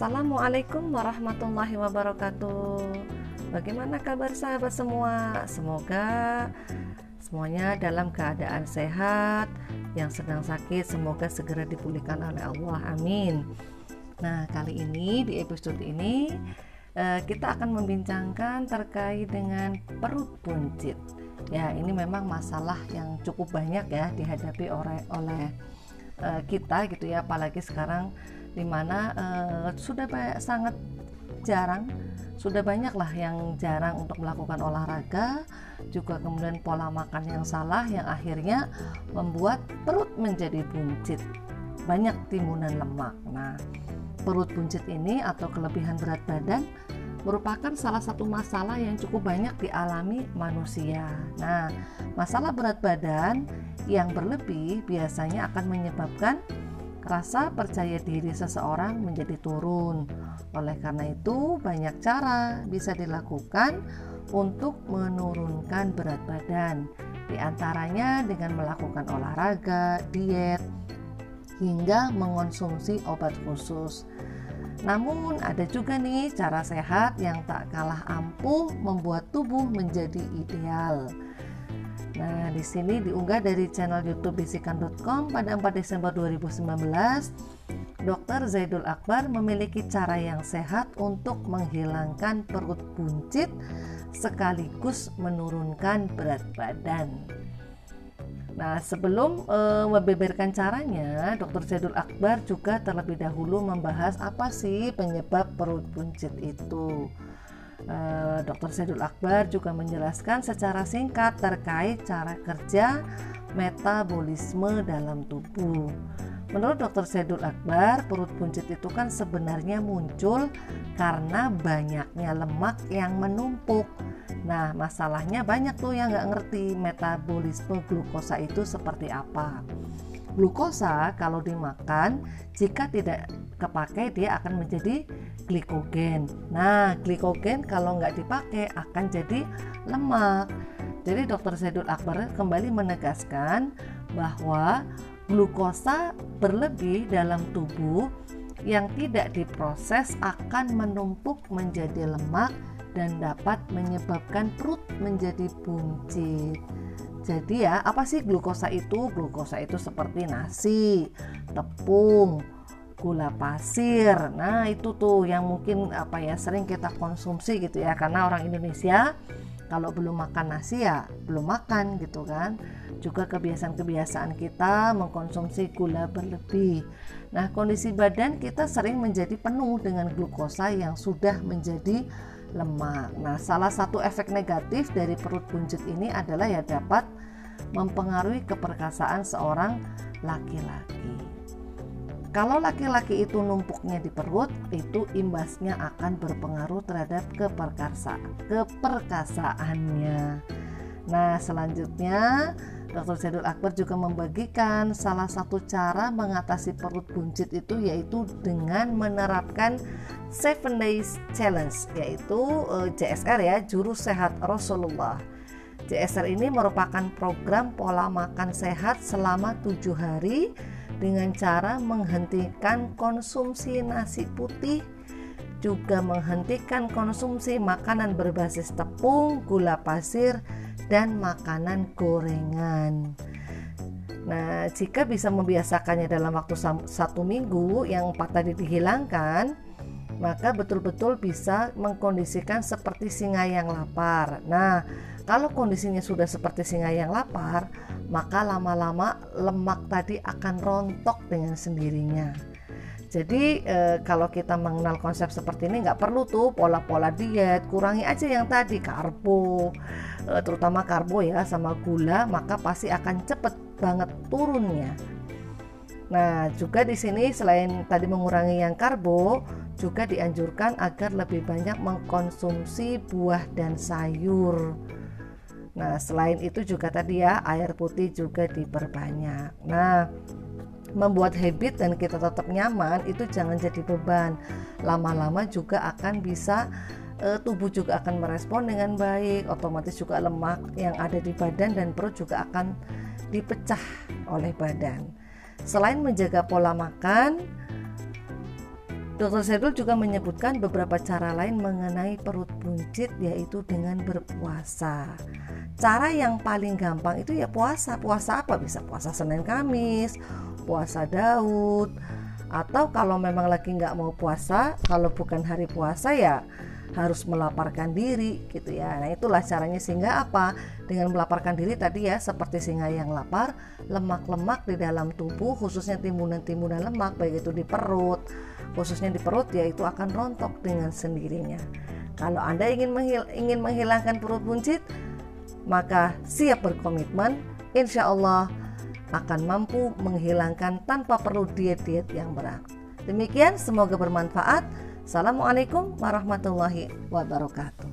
Assalamualaikum warahmatullahi wabarakatuh. Bagaimana kabar sahabat semua? Semoga semuanya dalam keadaan sehat. Yang sedang sakit semoga segera dipulihkan oleh Allah. Amin. Nah, kali ini di episode ini eh, kita akan membincangkan terkait dengan perut buncit. Ya, ini memang masalah yang cukup banyak ya dihadapi oleh oleh eh, kita gitu ya, apalagi sekarang di mana uh, sudah banyak, sangat jarang sudah banyak lah yang jarang untuk melakukan olahraga juga kemudian pola makan yang salah yang akhirnya membuat perut menjadi buncit banyak timunan lemak. Nah perut buncit ini atau kelebihan berat badan merupakan salah satu masalah yang cukup banyak dialami manusia. Nah, masalah berat badan yang berlebih biasanya akan menyebabkan rasa percaya diri seseorang menjadi turun. Oleh karena itu, banyak cara bisa dilakukan untuk menurunkan berat badan, di antaranya dengan melakukan olahraga, diet, hingga mengonsumsi obat khusus. Namun, ada juga nih cara sehat yang tak kalah ampuh membuat tubuh menjadi ideal. Nah, di sini diunggah dari channel YouTube bisikan.com pada 4 Desember 2019. Dr. Zaidul Akbar memiliki cara yang sehat untuk menghilangkan perut buncit sekaligus menurunkan berat badan. Nah, sebelum e, membeberkan caranya, Dr. Zaidul Akbar juga terlebih dahulu membahas apa sih penyebab perut buncit itu. Eh, Dr. Sedul Akbar juga menjelaskan secara singkat terkait cara kerja metabolisme dalam tubuh. Menurut Dr. Sedul Akbar, perut buncit itu kan sebenarnya muncul karena banyaknya lemak yang menumpuk. Nah, masalahnya banyak tuh yang nggak ngerti metabolisme glukosa itu seperti apa. Glukosa kalau dimakan, jika tidak kepakai dia akan menjadi glikogen. Nah, glikogen kalau nggak dipakai akan jadi lemak. Jadi Dr. Zaidul Akbar kembali menegaskan bahwa glukosa berlebih dalam tubuh yang tidak diproses akan menumpuk menjadi lemak dan dapat menyebabkan perut menjadi buncit. Jadi ya, apa sih glukosa itu? Glukosa itu seperti nasi, tepung, gula pasir. Nah, itu tuh yang mungkin apa ya sering kita konsumsi gitu ya karena orang Indonesia kalau belum makan nasi ya belum makan gitu kan. Juga kebiasaan-kebiasaan kita mengkonsumsi gula berlebih. Nah, kondisi badan kita sering menjadi penuh dengan glukosa yang sudah menjadi lemak. Nah, salah satu efek negatif dari perut buncit ini adalah ya dapat mempengaruhi keperkasaan seorang laki-laki. Kalau laki-laki itu numpuknya di perut, itu imbasnya akan berpengaruh terhadap keperkasa, keperkasaannya. Nah, selanjutnya Dr. Zaidul Akbar juga membagikan salah satu cara mengatasi perut buncit itu yaitu dengan menerapkan Seven Days Challenge yaitu eh, JSR ya, Jurus Sehat Rasulullah. JSR ini merupakan program pola makan sehat selama tujuh hari dengan cara menghentikan konsumsi nasi putih juga menghentikan konsumsi makanan berbasis tepung, gula pasir, dan makanan gorengan. Nah, jika bisa membiasakannya dalam waktu satu minggu yang empat tadi dihilangkan, maka betul-betul bisa mengkondisikan seperti singa yang lapar. Nah, kalau kondisinya sudah seperti singa yang lapar, maka lama-lama lemak tadi akan rontok dengan sendirinya. Jadi e, kalau kita mengenal konsep seperti ini nggak perlu tuh pola-pola diet, kurangi aja yang tadi karbo, e, terutama karbo ya sama gula, maka pasti akan cepet banget turunnya. Nah juga di sini selain tadi mengurangi yang karbo, juga dianjurkan agar lebih banyak mengkonsumsi buah dan sayur. Nah, selain itu juga tadi ya, air putih juga diperbanyak. Nah, membuat habit dan kita tetap nyaman itu jangan jadi beban. Lama-lama juga akan bisa e, tubuh juga akan merespon dengan baik, otomatis juga lemak yang ada di badan dan perut juga akan dipecah oleh badan. Selain menjaga pola makan, Dr. Sedul juga menyebutkan beberapa cara lain mengenai perut buncit yaitu dengan berpuasa. Cara yang paling gampang itu ya puasa. Puasa apa? Bisa puasa Senin Kamis, puasa Daud, atau kalau memang lagi nggak mau puasa, kalau bukan hari puasa ya harus melaparkan diri gitu ya. Nah, itulah caranya sehingga apa? Dengan melaparkan diri tadi ya seperti singa yang lapar, lemak-lemak di dalam tubuh khususnya timbunan-timbunan lemak baik itu di perut, khususnya di perut ya itu akan rontok dengan sendirinya. Kalau Anda ingin menghil ingin menghilangkan perut buncit, maka siap berkomitmen, insya Allah akan mampu menghilangkan tanpa perlu diet-diet yang berat. Demikian, semoga bermanfaat. Assalamualaikum warahmatullahi wabarakatuh.